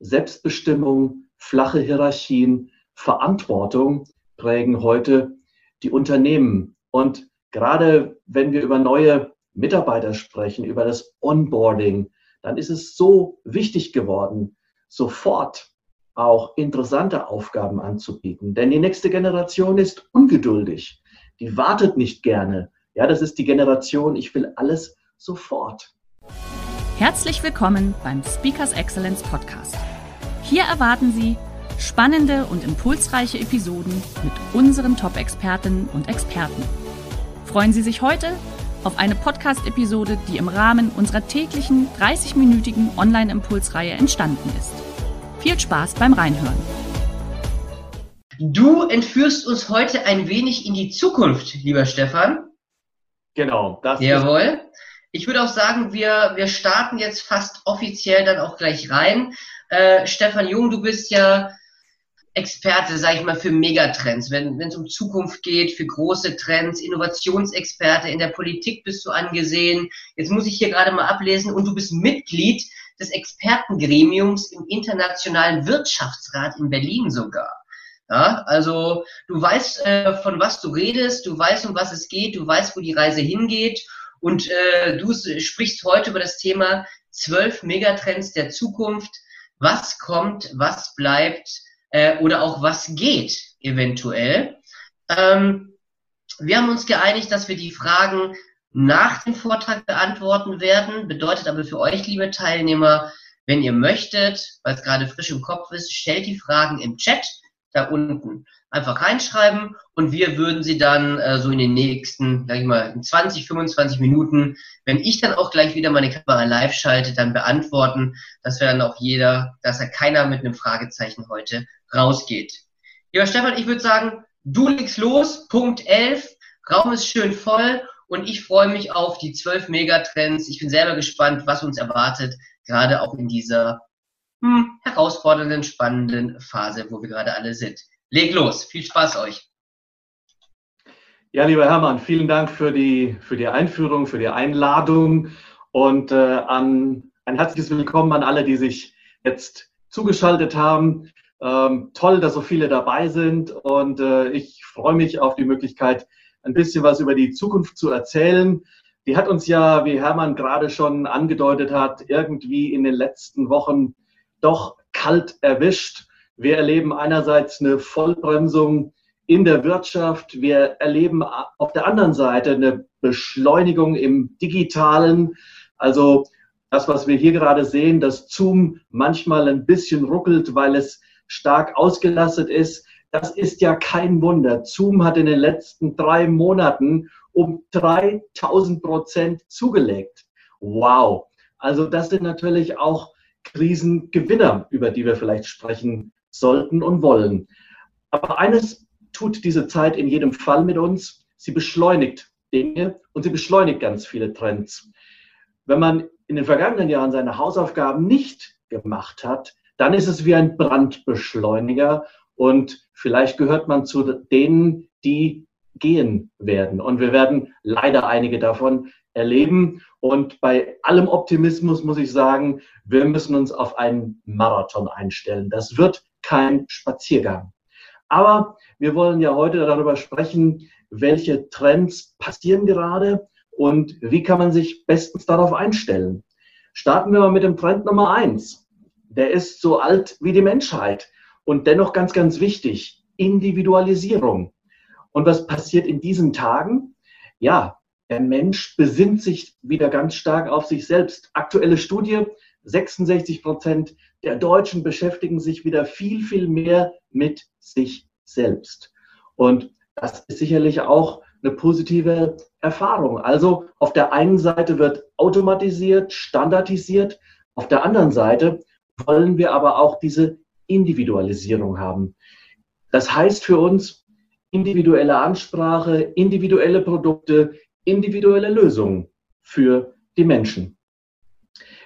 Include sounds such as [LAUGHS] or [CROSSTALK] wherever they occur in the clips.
Selbstbestimmung, flache Hierarchien, Verantwortung prägen heute die Unternehmen. Und gerade wenn wir über neue Mitarbeiter sprechen, über das Onboarding, dann ist es so wichtig geworden, sofort auch interessante Aufgaben anzubieten. Denn die nächste Generation ist ungeduldig. Die wartet nicht gerne. Ja, das ist die Generation, ich will alles sofort. Herzlich willkommen beim Speakers Excellence Podcast. Hier erwarten Sie spannende und impulsreiche Episoden mit unseren Top-Expertinnen und Experten. Freuen Sie sich heute auf eine Podcast-Episode, die im Rahmen unserer täglichen 30-minütigen Online-Impulsreihe entstanden ist. Viel Spaß beim Reinhören. Du entführst uns heute ein wenig in die Zukunft, lieber Stefan. Genau, das Jawohl. Ich würde auch sagen, wir, wir starten jetzt fast offiziell dann auch gleich rein. Äh, Stefan Jung, du bist ja Experte, sage ich mal, für Megatrends, wenn es um Zukunft geht, für große Trends, Innovationsexperte, in der Politik bist du angesehen. Jetzt muss ich hier gerade mal ablesen und du bist Mitglied des Expertengremiums im Internationalen Wirtschaftsrat in Berlin sogar. Ja, also du weißt, äh, von was du redest, du weißt, um was es geht, du weißt, wo die Reise hingeht und äh, du sprichst heute über das Thema zwölf Megatrends der Zukunft was kommt, was bleibt äh, oder auch was geht eventuell. Ähm, wir haben uns geeinigt, dass wir die Fragen nach dem Vortrag beantworten werden. Bedeutet aber für euch, liebe Teilnehmer, wenn ihr möchtet, weil es gerade frisch im Kopf ist, stellt die Fragen im Chat da unten einfach reinschreiben und wir würden sie dann äh, so in den nächsten, sag ich mal, 20, 25 Minuten, wenn ich dann auch gleich wieder meine Kamera live schalte, dann beantworten, dass wir dann auch jeder, dass er keiner mit einem Fragezeichen heute rausgeht. Lieber Stefan, ich würde sagen, du legst los, Punkt 11, Raum ist schön voll und ich freue mich auf die 12 Megatrends. Ich bin selber gespannt, was uns erwartet, gerade auch in dieser hm, herausfordernden, spannenden Phase, wo wir gerade alle sind. Leg los. Viel Spaß euch. Ja, lieber Hermann, vielen Dank für die, für die Einführung, für die Einladung und äh, an, ein herzliches Willkommen an alle, die sich jetzt zugeschaltet haben. Ähm, toll, dass so viele dabei sind und äh, ich freue mich auf die Möglichkeit, ein bisschen was über die Zukunft zu erzählen. Die hat uns ja, wie Hermann gerade schon angedeutet hat, irgendwie in den letzten Wochen doch kalt erwischt. Wir erleben einerseits eine Vollbremsung in der Wirtschaft. Wir erleben auf der anderen Seite eine Beschleunigung im digitalen. Also das, was wir hier gerade sehen, dass Zoom manchmal ein bisschen ruckelt, weil es stark ausgelastet ist. Das ist ja kein Wunder. Zoom hat in den letzten drei Monaten um 3000 Prozent zugelegt. Wow. Also das sind natürlich auch Krisengewinner, über die wir vielleicht sprechen sollten und wollen. Aber eines tut diese Zeit in jedem Fall mit uns. Sie beschleunigt Dinge und sie beschleunigt ganz viele Trends. Wenn man in den vergangenen Jahren seine Hausaufgaben nicht gemacht hat, dann ist es wie ein Brandbeschleuniger und vielleicht gehört man zu denen, die gehen werden. Und wir werden leider einige davon erleben. Und bei allem Optimismus muss ich sagen, wir müssen uns auf einen Marathon einstellen. Das wird kein Spaziergang. Aber wir wollen ja heute darüber sprechen, welche Trends passieren gerade und wie kann man sich bestens darauf einstellen. Starten wir mal mit dem Trend Nummer eins. Der ist so alt wie die Menschheit und dennoch ganz, ganz wichtig. Individualisierung. Und was passiert in diesen Tagen? Ja, der Mensch besinnt sich wieder ganz stark auf sich selbst. Aktuelle Studie, 66 Prozent der Deutschen beschäftigen sich wieder viel, viel mehr mit sich selbst. Und das ist sicherlich auch eine positive Erfahrung. Also auf der einen Seite wird automatisiert, standardisiert, auf der anderen Seite wollen wir aber auch diese Individualisierung haben. Das heißt für uns individuelle Ansprache, individuelle Produkte, individuelle Lösungen für die Menschen.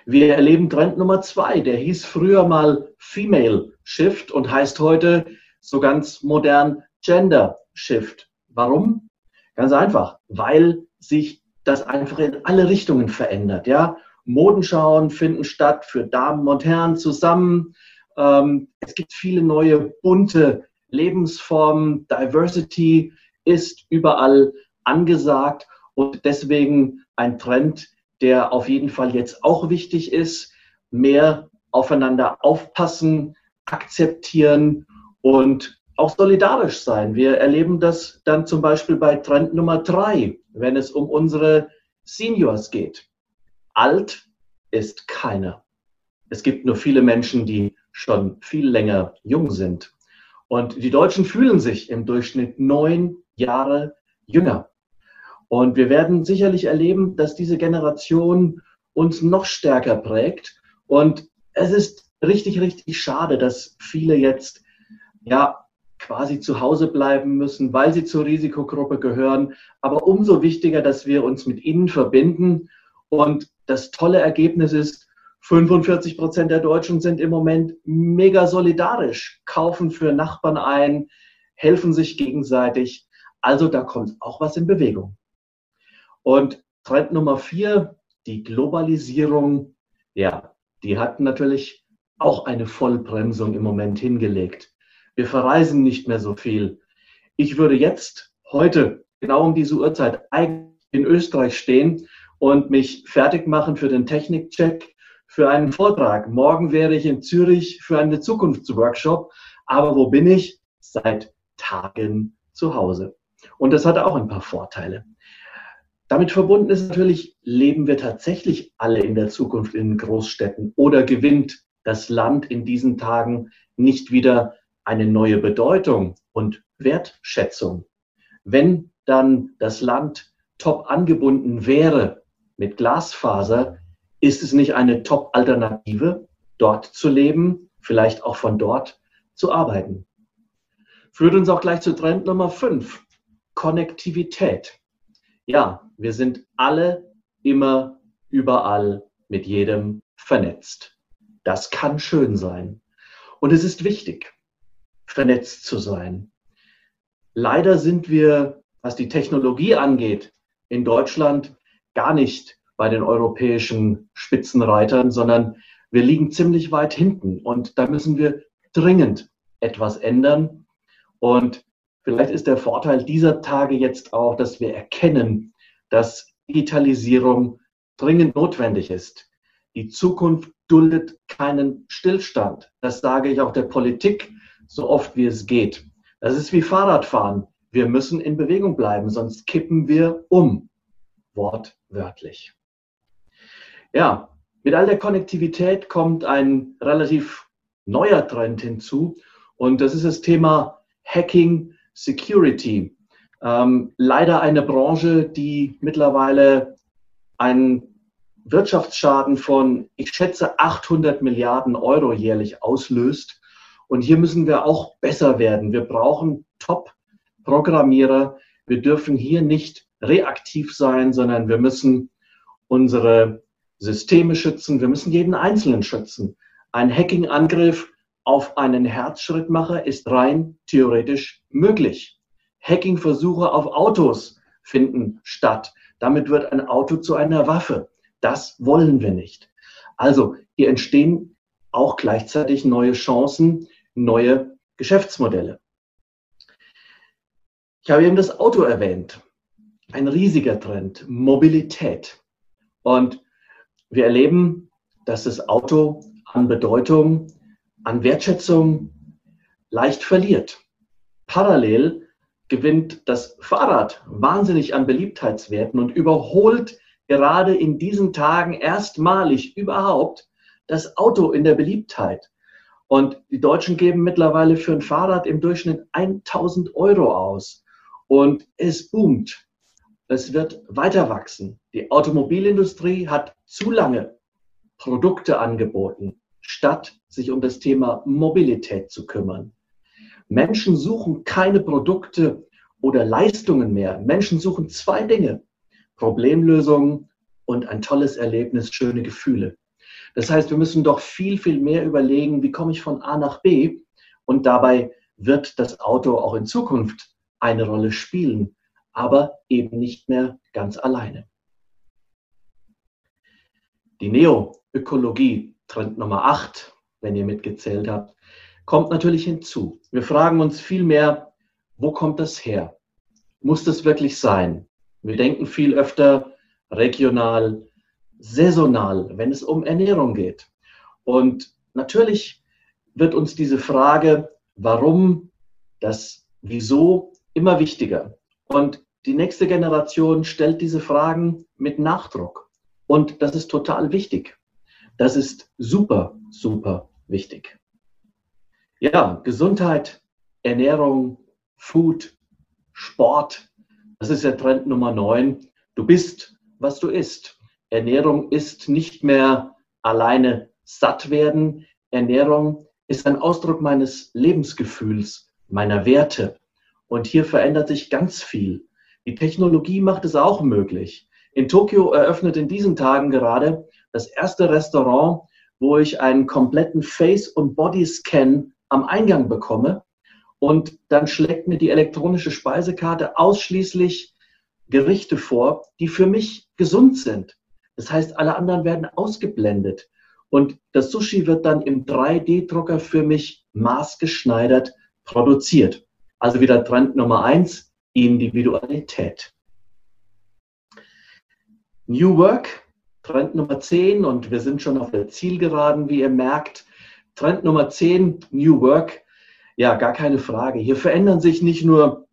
Wir erleben Trend Nummer zwei, der hieß früher mal Female Shift und heißt heute so ganz modern Gender Shift. Warum? Ganz einfach, weil sich das einfach in alle Richtungen verändert. Ja? Modenschauen finden statt für Damen und Herren zusammen. Ähm, es gibt viele neue bunte Lebensformen. Diversity ist überall angesagt und deswegen ein Trend, der auf jeden Fall jetzt auch wichtig ist. Mehr aufeinander aufpassen, akzeptieren und auch solidarisch sein. Wir erleben das dann zum Beispiel bei Trend Nummer drei, wenn es um unsere Seniors geht. Alt ist keiner. Es gibt nur viele Menschen, die schon viel länger jung sind. Und die Deutschen fühlen sich im Durchschnitt neun Jahre jünger. Und wir werden sicherlich erleben, dass diese Generation uns noch stärker prägt. Und es ist richtig, richtig schade, dass viele jetzt ja quasi zu Hause bleiben müssen, weil sie zur Risikogruppe gehören. Aber umso wichtiger, dass wir uns mit ihnen verbinden. Und das tolle Ergebnis ist, 45 Prozent der Deutschen sind im Moment mega solidarisch, kaufen für Nachbarn ein, helfen sich gegenseitig. Also da kommt auch was in Bewegung. Und Trend Nummer vier, die Globalisierung, ja, die hat natürlich auch eine Vollbremsung im Moment hingelegt. Wir verreisen nicht mehr so viel. Ich würde jetzt, heute, genau um diese Uhrzeit, in Österreich stehen und mich fertig machen für den Technikcheck, für einen Vortrag. Morgen wäre ich in Zürich für einen Zukunftsworkshop. Aber wo bin ich? Seit Tagen zu Hause. Und das hat auch ein paar Vorteile. Damit verbunden ist natürlich, leben wir tatsächlich alle in der Zukunft in Großstädten oder gewinnt das Land in diesen Tagen nicht wieder eine neue Bedeutung und Wertschätzung? Wenn dann das Land top angebunden wäre mit Glasfaser, ist es nicht eine Top-Alternative, dort zu leben, vielleicht auch von dort zu arbeiten? Führt uns auch gleich zu Trend Nummer 5, Konnektivität. Ja, wir sind alle immer überall mit jedem vernetzt. Das kann schön sein. Und es ist wichtig, vernetzt zu sein. Leider sind wir, was die Technologie angeht, in Deutschland gar nicht bei den europäischen Spitzenreitern, sondern wir liegen ziemlich weit hinten. Und da müssen wir dringend etwas ändern. Und Vielleicht ist der Vorteil dieser Tage jetzt auch, dass wir erkennen, dass Digitalisierung dringend notwendig ist. Die Zukunft duldet keinen Stillstand. Das sage ich auch der Politik so oft wie es geht. Das ist wie Fahrradfahren. Wir müssen in Bewegung bleiben, sonst kippen wir um. Wortwörtlich. Ja, mit all der Konnektivität kommt ein relativ neuer Trend hinzu und das ist das Thema Hacking Security. Ähm, leider eine Branche, die mittlerweile einen Wirtschaftsschaden von, ich schätze, 800 Milliarden Euro jährlich auslöst. Und hier müssen wir auch besser werden. Wir brauchen Top-Programmierer. Wir dürfen hier nicht reaktiv sein, sondern wir müssen unsere Systeme schützen. Wir müssen jeden Einzelnen schützen. Ein Hacking-Angriff auf einen Herzschrittmacher ist rein theoretisch möglich. Hacking-Versuche auf Autos finden statt. Damit wird ein Auto zu einer Waffe. Das wollen wir nicht. Also hier entstehen auch gleichzeitig neue Chancen, neue Geschäftsmodelle. Ich habe eben das Auto erwähnt. Ein riesiger Trend, Mobilität. Und wir erleben, dass das Auto an Bedeutung an Wertschätzung leicht verliert. Parallel gewinnt das Fahrrad wahnsinnig an Beliebtheitswerten und überholt gerade in diesen Tagen erstmalig überhaupt das Auto in der Beliebtheit. Und die Deutschen geben mittlerweile für ein Fahrrad im Durchschnitt 1000 Euro aus. Und es boomt. Es wird weiter wachsen. Die Automobilindustrie hat zu lange Produkte angeboten, statt sich um das Thema Mobilität zu kümmern. Menschen suchen keine Produkte oder Leistungen mehr. Menschen suchen zwei Dinge. Problemlösungen und ein tolles Erlebnis, schöne Gefühle. Das heißt, wir müssen doch viel, viel mehr überlegen, wie komme ich von A nach B und dabei wird das Auto auch in Zukunft eine Rolle spielen, aber eben nicht mehr ganz alleine. Die Neoökologie, Trend Nummer 8, wenn ihr mitgezählt habt, kommt natürlich hinzu. Wir fragen uns vielmehr, wo kommt das her? Muss das wirklich sein? Wir denken viel öfter regional, saisonal, wenn es um Ernährung geht. Und natürlich wird uns diese Frage, warum, das Wieso immer wichtiger. Und die nächste Generation stellt diese Fragen mit Nachdruck. Und das ist total wichtig. Das ist super, super wichtig. Ja, Gesundheit, Ernährung, Food, Sport, das ist der Trend Nummer 9. Du bist, was du isst. Ernährung ist nicht mehr alleine satt werden. Ernährung ist ein Ausdruck meines Lebensgefühls, meiner Werte. Und hier verändert sich ganz viel. Die Technologie macht es auch möglich. In Tokio eröffnet in diesen Tagen gerade das erste Restaurant, wo ich einen kompletten Face- und Body-Scan am Eingang bekomme. Und dann schlägt mir die elektronische Speisekarte ausschließlich Gerichte vor, die für mich gesund sind. Das heißt, alle anderen werden ausgeblendet. Und das Sushi wird dann im 3D-Drucker für mich maßgeschneidert produziert. Also wieder Trend Nummer eins, Individualität. New Work, Trend Nummer 10 und wir sind schon auf der Zielgeraden, wie ihr merkt. Trend Nummer 10, New Work. Ja, gar keine Frage. Hier verändern sich nicht nur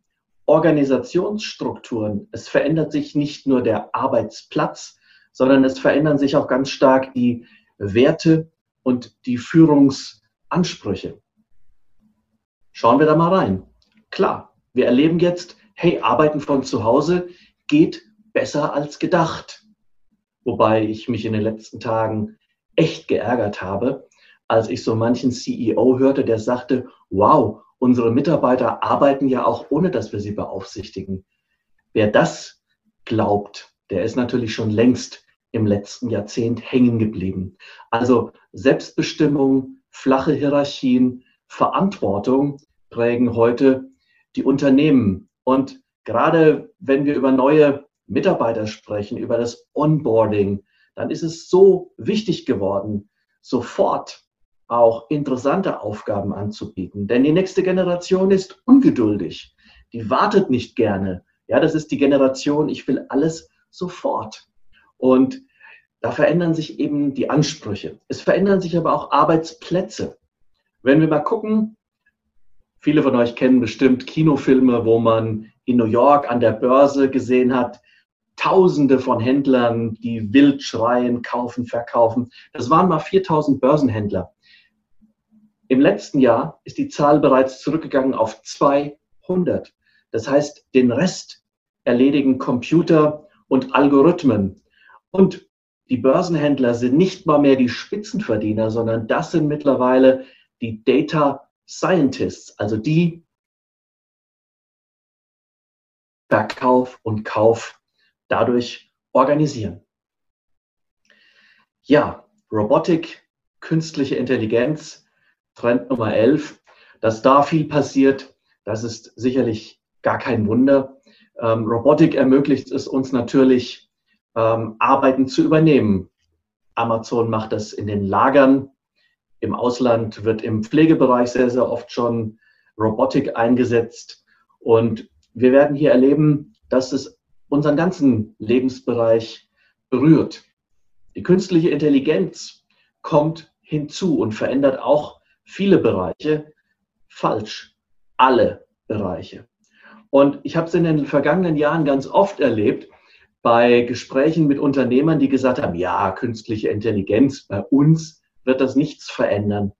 Organisationsstrukturen, es verändert sich nicht nur der Arbeitsplatz, sondern es verändern sich auch ganz stark die Werte und die Führungsansprüche. Schauen wir da mal rein. Klar, wir erleben jetzt, hey, Arbeiten von zu Hause geht besser als gedacht. Wobei ich mich in den letzten Tagen echt geärgert habe, als ich so manchen CEO hörte, der sagte, wow, unsere Mitarbeiter arbeiten ja auch ohne, dass wir sie beaufsichtigen. Wer das glaubt, der ist natürlich schon längst im letzten Jahrzehnt hängen geblieben. Also Selbstbestimmung, flache Hierarchien, Verantwortung prägen heute die Unternehmen. Und gerade wenn wir über neue Mitarbeiter sprechen, über das Onboarding, dann ist es so wichtig geworden, sofort auch interessante Aufgaben anzubieten. Denn die nächste Generation ist ungeduldig. Die wartet nicht gerne. Ja, das ist die Generation, ich will alles sofort. Und da verändern sich eben die Ansprüche. Es verändern sich aber auch Arbeitsplätze. Wenn wir mal gucken, viele von euch kennen bestimmt Kinofilme, wo man in New York an der Börse gesehen hat, Tausende von Händlern, die wild schreien, kaufen, verkaufen. Das waren mal 4000 Börsenhändler. Im letzten Jahr ist die Zahl bereits zurückgegangen auf 200. Das heißt, den Rest erledigen Computer und Algorithmen. Und die Börsenhändler sind nicht mal mehr die Spitzenverdiener, sondern das sind mittlerweile die Data Scientists, also die Verkauf und Kauf dadurch organisieren. Ja, Robotik, künstliche Intelligenz, Trend Nummer 11. Dass da viel passiert, das ist sicherlich gar kein Wunder. Ähm, Robotik ermöglicht es uns natürlich, ähm, Arbeiten zu übernehmen. Amazon macht das in den Lagern. Im Ausland wird im Pflegebereich sehr, sehr oft schon Robotik eingesetzt. Und wir werden hier erleben, dass es unseren ganzen Lebensbereich berührt. Die künstliche Intelligenz kommt hinzu und verändert auch viele Bereiche. Falsch. Alle Bereiche. Und ich habe es in den vergangenen Jahren ganz oft erlebt, bei Gesprächen mit Unternehmern, die gesagt haben, ja, künstliche Intelligenz, bei uns wird das nichts verändern.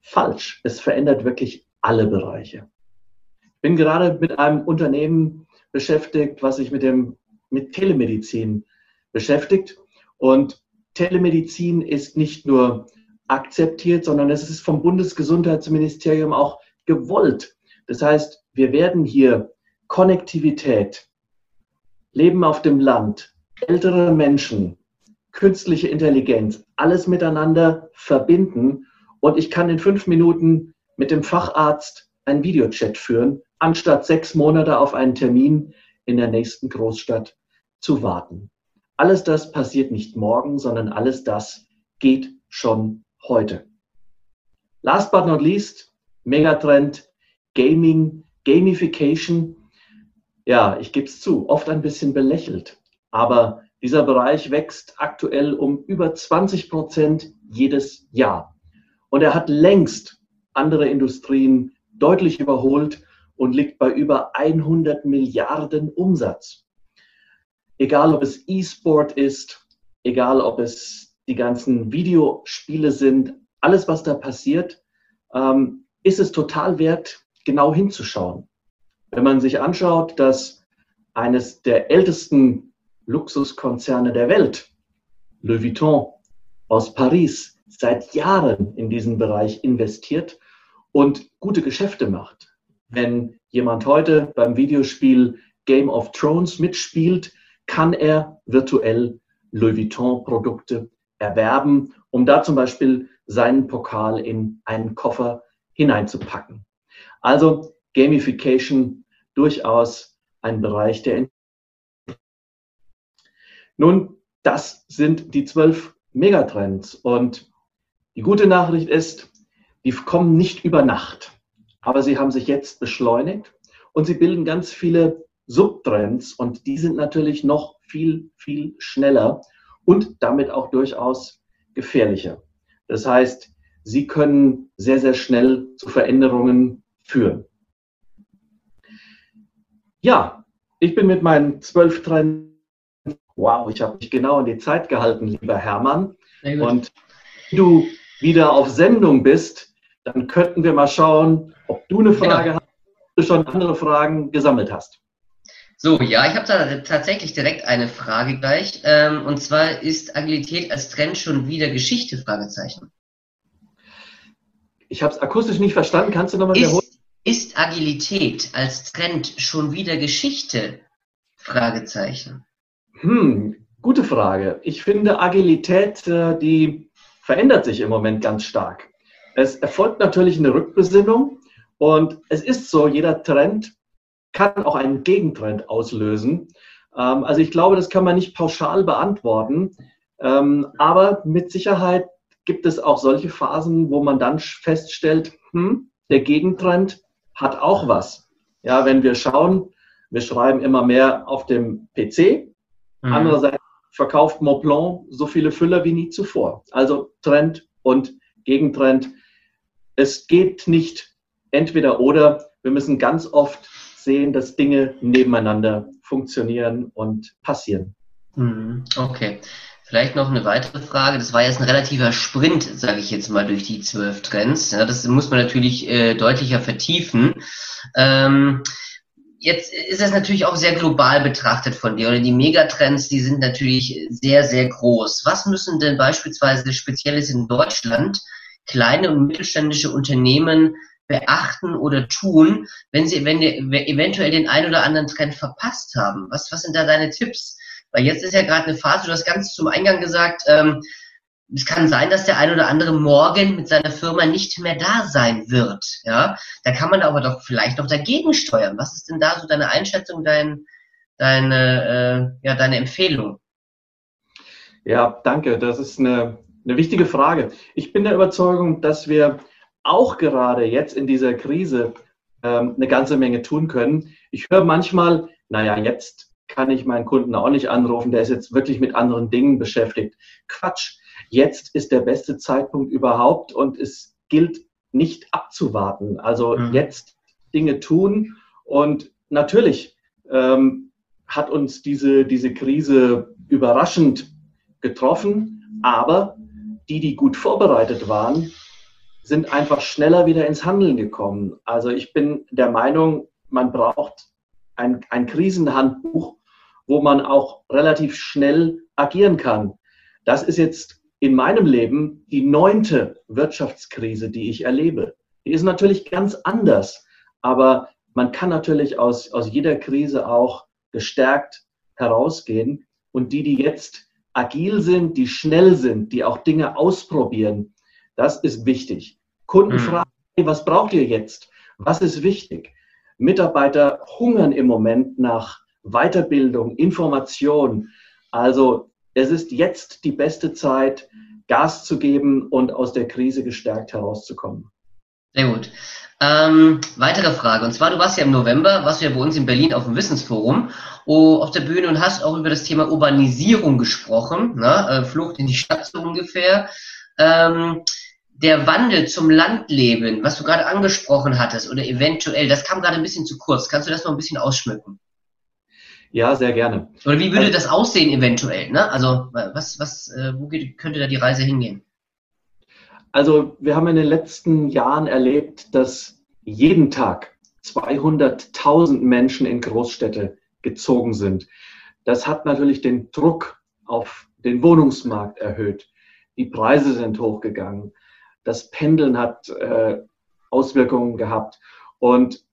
Falsch. Es verändert wirklich alle Bereiche. Bin gerade mit einem Unternehmen beschäftigt, was sich mit dem, mit Telemedizin beschäftigt. Und Telemedizin ist nicht nur akzeptiert, sondern es ist vom Bundesgesundheitsministerium auch gewollt. Das heißt, wir werden hier Konnektivität, Leben auf dem Land, ältere Menschen, künstliche Intelligenz, alles miteinander verbinden und ich kann in fünf Minuten mit dem Facharzt einen Videochat führen, anstatt sechs Monate auf einen Termin in der nächsten Großstadt zu warten. Alles das passiert nicht morgen, sondern alles das geht schon heute. Last but not least, Megatrend, Gaming, Gamification. Ja, ich gebe es zu, oft ein bisschen belächelt. Aber dieser Bereich wächst aktuell um über 20 Prozent jedes Jahr. Und er hat längst andere Industrien deutlich überholt und liegt bei über 100 Milliarden Umsatz. Egal ob es E-Sport ist, egal ob es die ganzen Videospiele sind, alles, was da passiert, ähm, ist es total wert, genau hinzuschauen. Wenn man sich anschaut, dass eines der ältesten Luxuskonzerne der Welt, Louis Vuitton aus Paris, seit Jahren in diesen Bereich investiert und gute Geschäfte macht. Wenn jemand heute beim Videospiel Game of Thrones mitspielt, kann er virtuell Louis Vuitton-Produkte erwerben, um da zum Beispiel seinen Pokal in einen Koffer hineinzupacken. Also Gamification durchaus ein Bereich der. Nun, das sind die zwölf Megatrends und die gute Nachricht ist, die kommen nicht über Nacht, aber sie haben sich jetzt beschleunigt und sie bilden ganz viele Subtrends und die sind natürlich noch viel, viel schneller und damit auch durchaus gefährlicher. Das heißt, sie können sehr, sehr schnell zu Veränderungen führen. Ja, ich bin mit meinen zwölf Trends. Wow, ich habe mich genau an die Zeit gehalten, lieber Hermann. Und wenn du wieder auf Sendung bist, dann könnten wir mal schauen, ob du eine genau. Frage genau. hast, ob du schon andere Fragen gesammelt hast. So, ja, ich habe da tatsächlich direkt eine Frage gleich. Ähm, und zwar ist Agilität als Trend schon wieder Geschichte? Fragezeichen. Ich habe es akustisch nicht verstanden. Kannst du nochmal wiederholen? Ist Agilität als Trend schon wieder Geschichte? Fragezeichen. Hm, gute Frage. Ich finde Agilität, äh, die verändert sich im Moment ganz stark. Es erfolgt natürlich eine Rückbesinnung und es ist so, jeder Trend kann auch einen Gegentrend auslösen. Ähm, also ich glaube, das kann man nicht pauschal beantworten, ähm, aber mit Sicherheit gibt es auch solche Phasen, wo man dann feststellt, hm, der Gegentrend hat auch was. Ja, wenn wir schauen, wir schreiben immer mehr auf dem PC. Mhm. Andererseits verkauft Montblanc so viele Füller wie nie zuvor. Also Trend und Gegentrend. Es geht nicht entweder oder. Wir müssen ganz oft sehen, dass Dinge nebeneinander funktionieren und passieren. Mhm. Okay. Vielleicht noch eine weitere Frage. Das war jetzt ein relativer Sprint, sage ich jetzt mal, durch die zwölf Trends. Ja, das muss man natürlich äh, deutlicher vertiefen. Ähm, jetzt ist es natürlich auch sehr global betrachtet von dir. Oder die Megatrends, die sind natürlich sehr, sehr groß. Was müssen denn beispielsweise Spezielles in Deutschland kleine und mittelständische Unternehmen beachten oder tun, wenn sie wenn die, eventuell den einen oder anderen Trend verpasst haben? Was, was sind da deine Tipps? Weil jetzt ist ja gerade eine Phase, du hast ganz zum Eingang gesagt, ähm, es kann sein, dass der ein oder andere morgen mit seiner Firma nicht mehr da sein wird. Ja, da kann man aber doch vielleicht noch dagegen steuern. Was ist denn da so deine Einschätzung, dein, deine, äh, ja, deine Empfehlung? Ja, danke. Das ist eine, eine wichtige Frage. Ich bin der Überzeugung, dass wir auch gerade jetzt in dieser Krise ähm, eine ganze Menge tun können. Ich höre manchmal, naja, jetzt kann ich meinen Kunden auch nicht anrufen, der ist jetzt wirklich mit anderen Dingen beschäftigt. Quatsch, jetzt ist der beste Zeitpunkt überhaupt und es gilt nicht abzuwarten. Also mhm. jetzt Dinge tun und natürlich ähm, hat uns diese, diese Krise überraschend getroffen, aber die, die gut vorbereitet waren, sind einfach schneller wieder ins Handeln gekommen. Also ich bin der Meinung, man braucht ein, ein Krisenhandbuch, wo man auch relativ schnell agieren kann. Das ist jetzt in meinem Leben die neunte Wirtschaftskrise, die ich erlebe. Die ist natürlich ganz anders, aber man kann natürlich aus, aus jeder Krise auch gestärkt herausgehen. Und die, die jetzt agil sind, die schnell sind, die auch Dinge ausprobieren, das ist wichtig. Kunden mhm. fragen, was braucht ihr jetzt? Was ist wichtig? Mitarbeiter hungern im Moment nach Weiterbildung, Information. Also es ist jetzt die beste Zeit, Gas zu geben und aus der Krise gestärkt herauszukommen. Sehr gut. Ähm, weitere Frage. Und zwar, du warst ja im November, warst du ja bei uns in Berlin auf dem Wissensforum oh, auf der Bühne und hast auch über das Thema Urbanisierung gesprochen, ne? Äh, Flucht in die Stadt so ungefähr. Ähm, der Wandel zum Landleben, was du gerade angesprochen hattest, oder eventuell, das kam gerade ein bisschen zu kurz. Kannst du das noch ein bisschen ausschmücken? Ja, sehr gerne. Oder wie würde also, das aussehen eventuell? Ne? Also was, was, äh, wo geht, könnte da die Reise hingehen? Also wir haben in den letzten Jahren erlebt, dass jeden Tag 200.000 Menschen in Großstädte gezogen sind. Das hat natürlich den Druck auf den Wohnungsmarkt erhöht. Die Preise sind hochgegangen. Das Pendeln hat äh, Auswirkungen gehabt. Und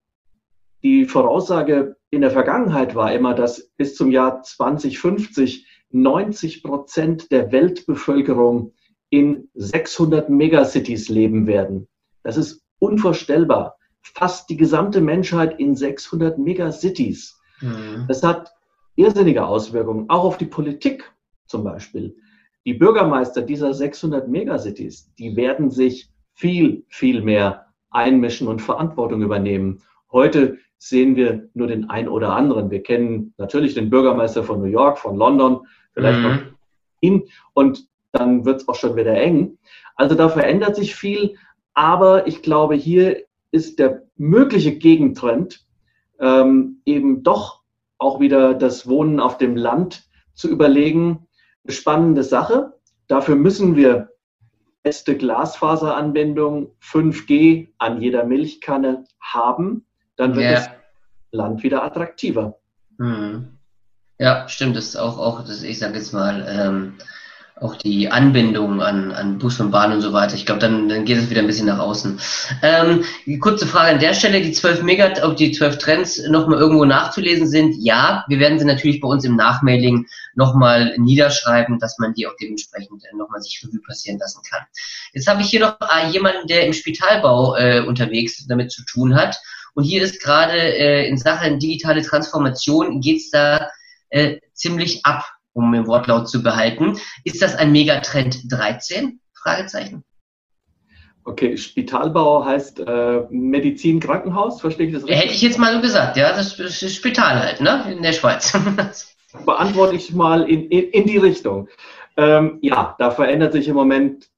die Voraussage in der Vergangenheit war immer, dass bis zum Jahr 2050 90 Prozent der Weltbevölkerung in 600 Megacities leben werden. Das ist unvorstellbar. Fast die gesamte Menschheit in 600 Megacities. Mhm. Das hat irrsinnige Auswirkungen, auch auf die Politik zum Beispiel. Die Bürgermeister dieser 600 Megacities, die werden sich viel, viel mehr einmischen und Verantwortung übernehmen. Heute sehen wir nur den ein oder anderen. Wir kennen natürlich den Bürgermeister von New York, von London, vielleicht mhm. noch ihn. Und dann wird es auch schon wieder eng. Also da verändert sich viel, aber ich glaube, hier ist der mögliche Gegentrend ähm, eben doch auch wieder das Wohnen auf dem Land zu überlegen. Eine spannende Sache. Dafür müssen wir beste Glasfaseranbindung 5G an jeder Milchkanne haben. Dann wird yeah. das Land wieder attraktiver. Mhm. Ja, stimmt. Das ist auch, auch das, ich sage jetzt mal, ähm, auch die Anbindung an, an Bus und Bahn und so weiter. Ich glaube, dann, dann geht es wieder ein bisschen nach außen. Ähm, kurze Frage an der Stelle, die zwölf Megat, ob die zwölf Trends nochmal irgendwo nachzulesen sind. Ja, wir werden sie natürlich bei uns im Nachmailing nochmal niederschreiben, dass man die auch dementsprechend äh, nochmal sich Revue passieren lassen kann. Jetzt habe ich hier noch äh, jemanden, der im Spitalbau äh, unterwegs damit zu tun hat. Und hier ist gerade äh, in Sachen digitale Transformation geht's da äh, ziemlich ab um den Wortlaut zu behalten. Ist das ein Megatrend 13? Fragezeichen. Okay, Spitalbau heißt äh, Medizin, Krankenhaus, verstehe ich das richtig? Hätte ich jetzt mal so gesagt, ja, das ist Spital halt, ne, in der Schweiz. [LAUGHS] Beantworte ich mal in, in, in die Richtung. Ähm, ja, da verändert sich im Moment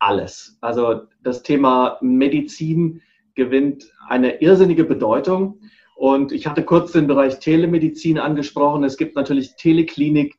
alles. Also das Thema Medizin gewinnt eine irrsinnige Bedeutung. Und ich hatte kurz den Bereich Telemedizin angesprochen. Es gibt natürlich Teleklinik,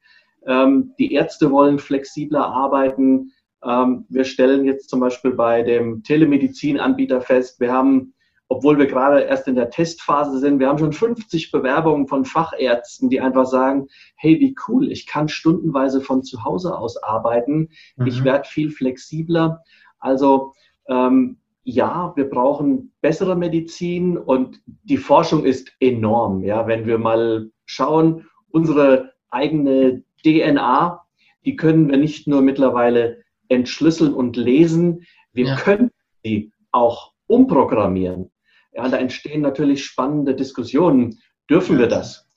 ähm, die Ärzte wollen flexibler arbeiten. Ähm, wir stellen jetzt zum Beispiel bei dem Telemedizinanbieter fest, wir haben, obwohl wir gerade erst in der Testphase sind, wir haben schon 50 Bewerbungen von Fachärzten, die einfach sagen, hey, wie cool, ich kann stundenweise von zu Hause aus arbeiten, mhm. ich werde viel flexibler. Also ähm, ja, wir brauchen bessere Medizin und die Forschung ist enorm. Ja, wenn wir mal schauen, unsere eigene DNA, die können wir nicht nur mittlerweile entschlüsseln und lesen, wir ja. können sie auch umprogrammieren. Ja, da entstehen natürlich spannende Diskussionen. Dürfen wir das?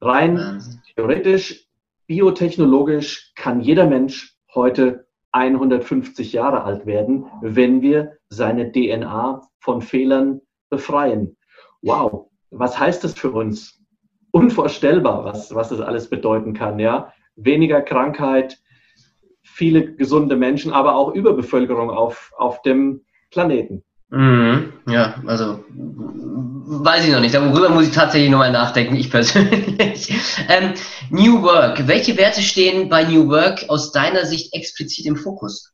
Rein theoretisch, biotechnologisch kann jeder Mensch heute 150 Jahre alt werden, wenn wir seine DNA von Fehlern befreien. Wow, was heißt das für uns? Unvorstellbar, was, was das alles bedeuten kann, ja weniger Krankheit, viele gesunde Menschen, aber auch Überbevölkerung auf, auf dem Planeten. Mhm, ja, also weiß ich noch nicht. Darüber muss ich tatsächlich nochmal nachdenken, ich persönlich. [LAUGHS] ähm, New Work. Welche Werte stehen bei New Work aus deiner Sicht explizit im Fokus?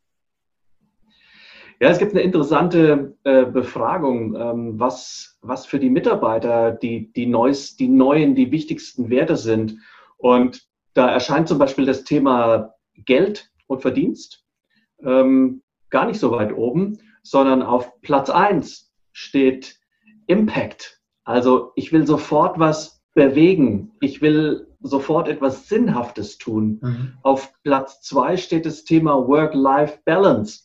Ja, es gibt eine interessante äh, Befragung, ähm, was, was für die Mitarbeiter die, die, neues, die neuen, die wichtigsten Werte sind. Und da erscheint zum Beispiel das Thema Geld und Verdienst ähm, gar nicht so weit oben, sondern auf Platz eins steht Impact. Also ich will sofort was bewegen. Ich will sofort etwas Sinnhaftes tun. Mhm. Auf Platz zwei steht das Thema Work-Life-Balance.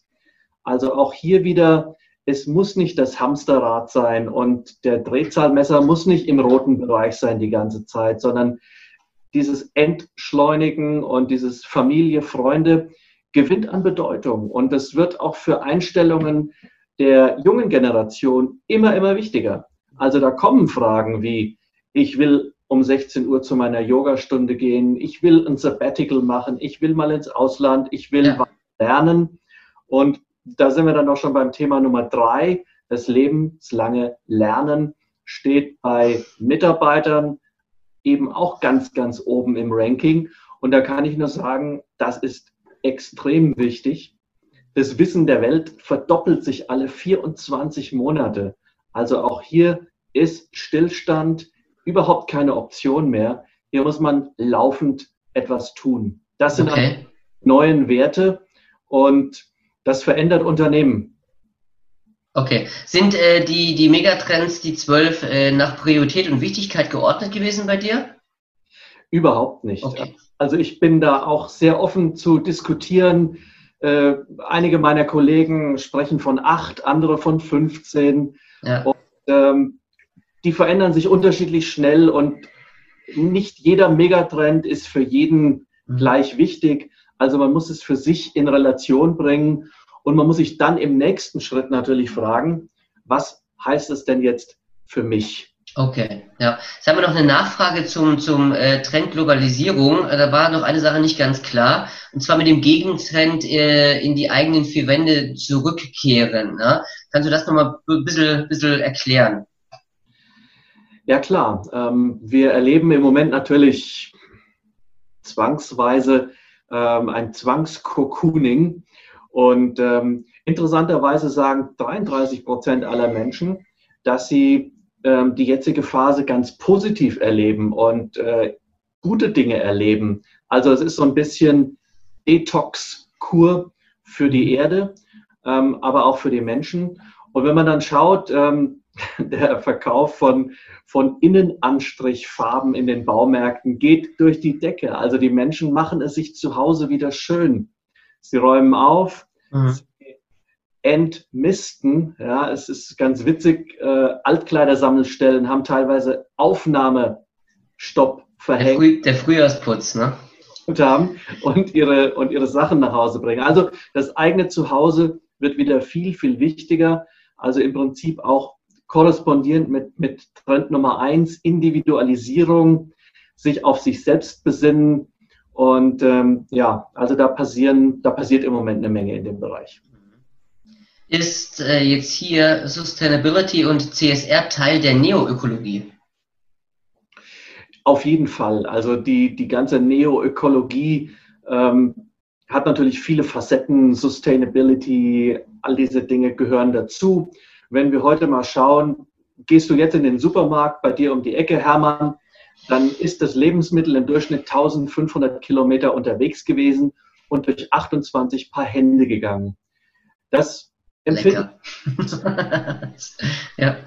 Also auch hier wieder, es muss nicht das Hamsterrad sein und der Drehzahlmesser muss nicht im roten Bereich sein die ganze Zeit, sondern dieses Entschleunigen und dieses Familie, Freunde gewinnt an Bedeutung. Und das wird auch für Einstellungen der jungen Generation immer, immer wichtiger. Also da kommen Fragen wie, ich will um 16 Uhr zu meiner Yogastunde gehen, ich will ein Sabbatical machen, ich will mal ins Ausland, ich will ja. lernen. Und da sind wir dann auch schon beim Thema Nummer drei. Das lebenslange Lernen steht bei Mitarbeitern eben auch ganz, ganz oben im Ranking. Und da kann ich nur sagen, das ist extrem wichtig. Das Wissen der Welt verdoppelt sich alle 24 Monate. Also auch hier ist Stillstand überhaupt keine Option mehr. Hier muss man laufend etwas tun. Das sind okay. neuen Werte und das verändert Unternehmen. Okay. Sind äh, die, die Megatrends, die zwölf, äh, nach Priorität und Wichtigkeit geordnet gewesen bei dir? Überhaupt nicht. Okay. Also ich bin da auch sehr offen zu diskutieren. Äh, einige meiner Kollegen sprechen von acht, andere von 15. Ja. Und, ähm, die verändern sich unterschiedlich schnell und nicht jeder Megatrend ist für jeden mhm. gleich wichtig. Also man muss es für sich in Relation bringen und man muss sich dann im nächsten Schritt natürlich fragen, was heißt es denn jetzt für mich? Okay, ja. Jetzt haben wir noch eine Nachfrage zum, zum äh, Trend Globalisierung. Äh, da war noch eine Sache nicht ganz klar, und zwar mit dem Gegentrend äh, in die eigenen vier Wände zurückkehren. Ne? Kannst du das nochmal ein bisschen, bisschen erklären? Ja klar, ähm, wir erleben im Moment natürlich zwangsweise ähm, ein Zwangskokooning. Und ähm, interessanterweise sagen 33 Prozent aller Menschen, dass sie ähm, die jetzige Phase ganz positiv erleben und äh, gute Dinge erleben. Also es ist so ein bisschen Detox-Kur für die Erde, ähm, aber auch für die Menschen. Und wenn man dann schaut, ähm, [LAUGHS] der Verkauf von, von Innenanstrichfarben in den Baumärkten geht durch die Decke. Also die Menschen machen es sich zu Hause wieder schön. Sie räumen auf, mhm. sie entmisten. Ja, es ist ganz witzig. Äh, Altkleidersammelstellen haben teilweise Aufnahmestopp verhängt. Der, Früh, der Frühjahrsputz, ne? Haben und ihre, und ihre Sachen nach Hause bringen. Also das eigene Zuhause wird wieder viel, viel wichtiger. Also im Prinzip auch korrespondierend mit, mit Trend Nummer eins, Individualisierung, sich auf sich selbst besinnen. Und ähm, ja, also da passieren, da passiert im Moment eine Menge in dem Bereich. Ist äh, jetzt hier Sustainability und CSR Teil der Neoökologie? Auf jeden Fall. Also die, die ganze Neoökologie ähm, hat natürlich viele Facetten. Sustainability, all diese Dinge gehören dazu. Wenn wir heute mal schauen, gehst du jetzt in den Supermarkt bei dir um die Ecke, Hermann, dann ist das Lebensmittel im Durchschnitt 1500 Kilometer unterwegs gewesen und durch 28 Paar Hände gegangen. Das empfindet. [LAUGHS] ja.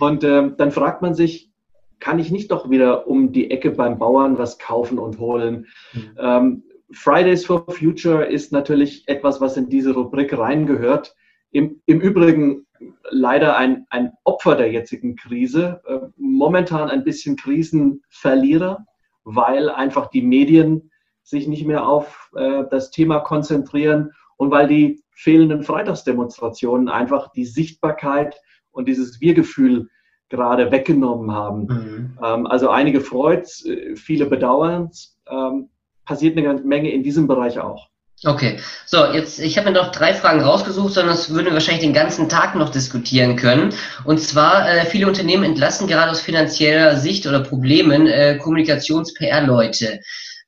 Und äh, dann fragt man sich, kann ich nicht doch wieder um die Ecke beim Bauern was kaufen und holen? Mhm. Ähm, Fridays for Future ist natürlich etwas, was in diese Rubrik reingehört. Im, im Übrigen leider ein, ein Opfer der jetzigen Krise, äh, momentan ein bisschen Krisenverlierer, weil einfach die Medien sich nicht mehr auf äh, das Thema konzentrieren und weil die fehlenden Freitagsdemonstrationen einfach die Sichtbarkeit und dieses Wir-Gefühl gerade weggenommen haben. Mhm. Ähm, also einige freut, äh, viele bedauern es. Ähm, passiert eine ganze Menge in diesem Bereich auch. Okay, so jetzt, ich habe mir noch drei Fragen rausgesucht, sondern das würden wir wahrscheinlich den ganzen Tag noch diskutieren können. Und zwar, äh, viele Unternehmen entlassen gerade aus finanzieller Sicht oder Problemen äh, Kommunikations-PR-Leute.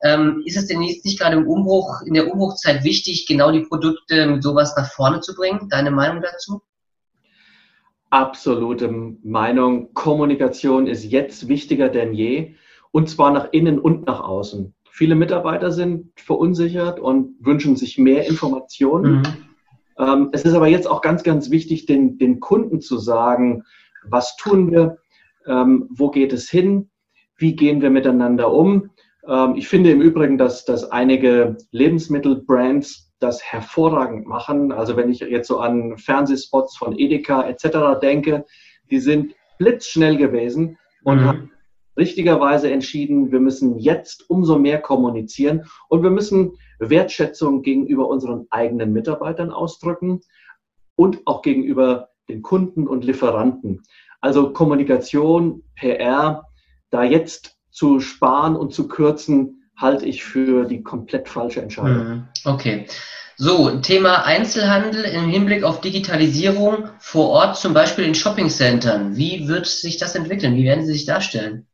Ähm, ist es denn jetzt nicht gerade im Umbruch, in der Umbruchzeit wichtig, genau die Produkte mit sowas nach vorne zu bringen? Deine Meinung dazu? Absolute Meinung. Kommunikation ist jetzt wichtiger denn je und zwar nach innen und nach außen. Viele Mitarbeiter sind verunsichert und wünschen sich mehr Informationen. Mhm. Ähm, es ist aber jetzt auch ganz, ganz wichtig, den, den Kunden zu sagen, was tun wir, ähm, wo geht es hin, wie gehen wir miteinander um. Ähm, ich finde im Übrigen, dass, dass einige Lebensmittelbrands das hervorragend machen. Also wenn ich jetzt so an Fernsehspots von Edeka etc. denke, die sind blitzschnell gewesen und mhm. haben richtigerweise entschieden, wir müssen jetzt umso mehr kommunizieren und wir müssen Wertschätzung gegenüber unseren eigenen Mitarbeitern ausdrücken und auch gegenüber den Kunden und Lieferanten. Also Kommunikation, PR, da jetzt zu sparen und zu kürzen, halte ich für die komplett falsche Entscheidung. Mhm. Okay. So, Thema Einzelhandel im Hinblick auf Digitalisierung vor Ort, zum Beispiel in Shoppingcentern. Wie wird sich das entwickeln? Wie werden Sie sich darstellen?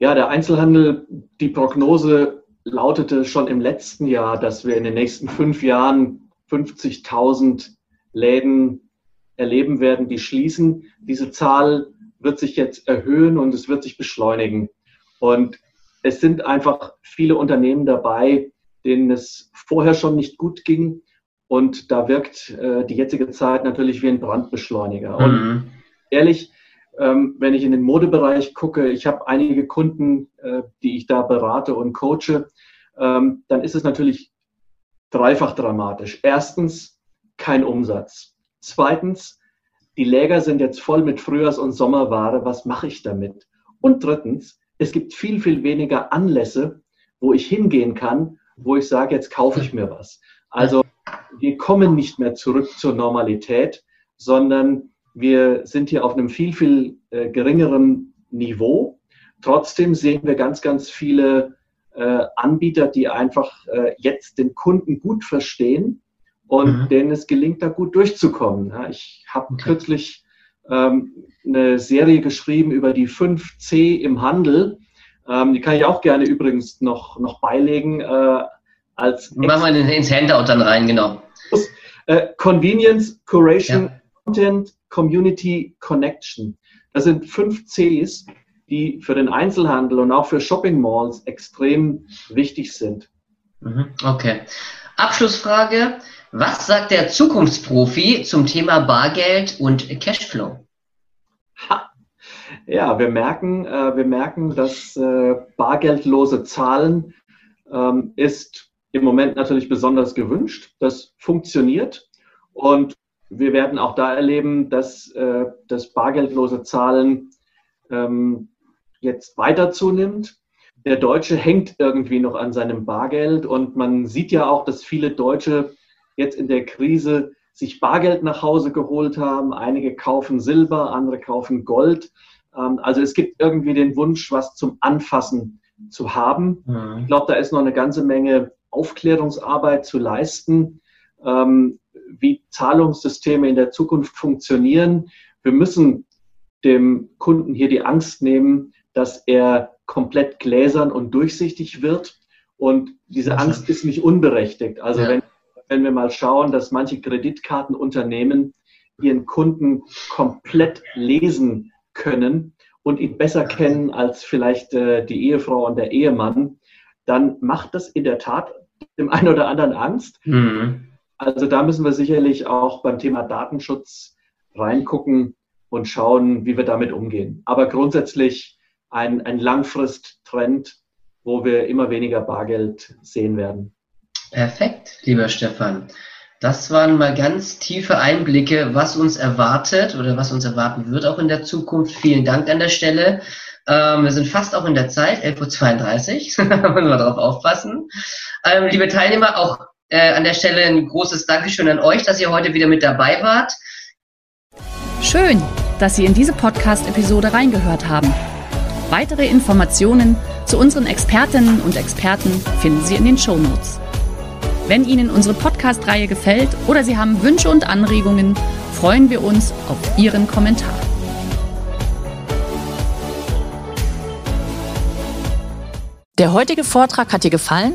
Ja, der Einzelhandel, die Prognose lautete schon im letzten Jahr, dass wir in den nächsten fünf Jahren 50.000 Läden erleben werden, die schließen. Diese Zahl wird sich jetzt erhöhen und es wird sich beschleunigen. Und es sind einfach viele Unternehmen dabei, denen es vorher schon nicht gut ging. Und da wirkt äh, die jetzige Zeit natürlich wie ein Brandbeschleuniger. Mhm. Und ehrlich, wenn ich in den Modebereich gucke, ich habe einige Kunden, äh, die ich da berate und coache, ähm, dann ist es natürlich dreifach dramatisch. Erstens, kein Umsatz. Zweitens, die Läger sind jetzt voll mit Frühjahrs- und Sommerware. Was mache ich damit? Und drittens, es gibt viel, viel weniger Anlässe, wo ich hingehen kann, wo ich sage, jetzt kaufe ich mir was. Also wir kommen nicht mehr zurück zur Normalität, sondern wir sind hier auf einem viel, viel äh, geringeren Niveau. Trotzdem sehen wir ganz, ganz viele äh, Anbieter, die einfach äh, jetzt den Kunden gut verstehen und mhm. denen es gelingt, da gut durchzukommen. Ja, ich habe okay. kürzlich ähm, eine Serie geschrieben über die 5C im Handel. Ähm, die kann ich auch gerne übrigens noch, noch beilegen. Äh, als Machen wir ins Handout dann rein, genau. Äh, Convenience, Curation, ja. Content, Community, Connection. Das sind fünf Cs, die für den Einzelhandel und auch für Shopping Malls extrem wichtig sind. Mhm. Okay. Abschlussfrage. Was sagt der Zukunftsprofi zum Thema Bargeld und Cashflow? Ha. Ja, wir merken, äh, wir merken, dass äh, bargeldlose Zahlen ähm, ist im Moment natürlich besonders gewünscht. Das funktioniert und wir werden auch da erleben, dass äh, das bargeldlose Zahlen ähm, jetzt weiter zunimmt. Der Deutsche hängt irgendwie noch an seinem Bargeld und man sieht ja auch, dass viele Deutsche jetzt in der Krise sich Bargeld nach Hause geholt haben. Einige kaufen Silber, andere kaufen Gold. Ähm, also es gibt irgendwie den Wunsch, was zum Anfassen zu haben. Mhm. Ich glaube, da ist noch eine ganze Menge Aufklärungsarbeit zu leisten, ähm, wie Zahlungssysteme in der Zukunft funktionieren. Wir müssen dem Kunden hier die Angst nehmen, dass er komplett gläsern und durchsichtig wird. Und diese Angst ist nicht unberechtigt. Also ja. wenn, wenn wir mal schauen, dass manche Kreditkartenunternehmen ihren Kunden komplett lesen können und ihn besser kennen als vielleicht äh, die Ehefrau und der Ehemann, dann macht das in der Tat dem einen oder anderen Angst. Mhm. Also da müssen wir sicherlich auch beim Thema Datenschutz reingucken und schauen, wie wir damit umgehen. Aber grundsätzlich ein, ein Langfristtrend, wo wir immer weniger Bargeld sehen werden. Perfekt, lieber Stefan. Das waren mal ganz tiefe Einblicke, was uns erwartet oder was uns erwarten wird auch in der Zukunft. Vielen Dank an der Stelle. Ähm, wir sind fast auch in der Zeit, 11.32 Uhr, [LAUGHS] müssen wir darauf aufpassen. Ähm, liebe Teilnehmer, auch äh, an der Stelle ein großes Dankeschön an euch, dass ihr heute wieder mit dabei wart. Schön, dass Sie in diese Podcast-Episode reingehört haben. Weitere Informationen zu unseren Expertinnen und Experten finden Sie in den Show Notes. Wenn Ihnen unsere Podcast-Reihe gefällt oder Sie haben Wünsche und Anregungen, freuen wir uns auf Ihren Kommentar. Der heutige Vortrag hat dir gefallen?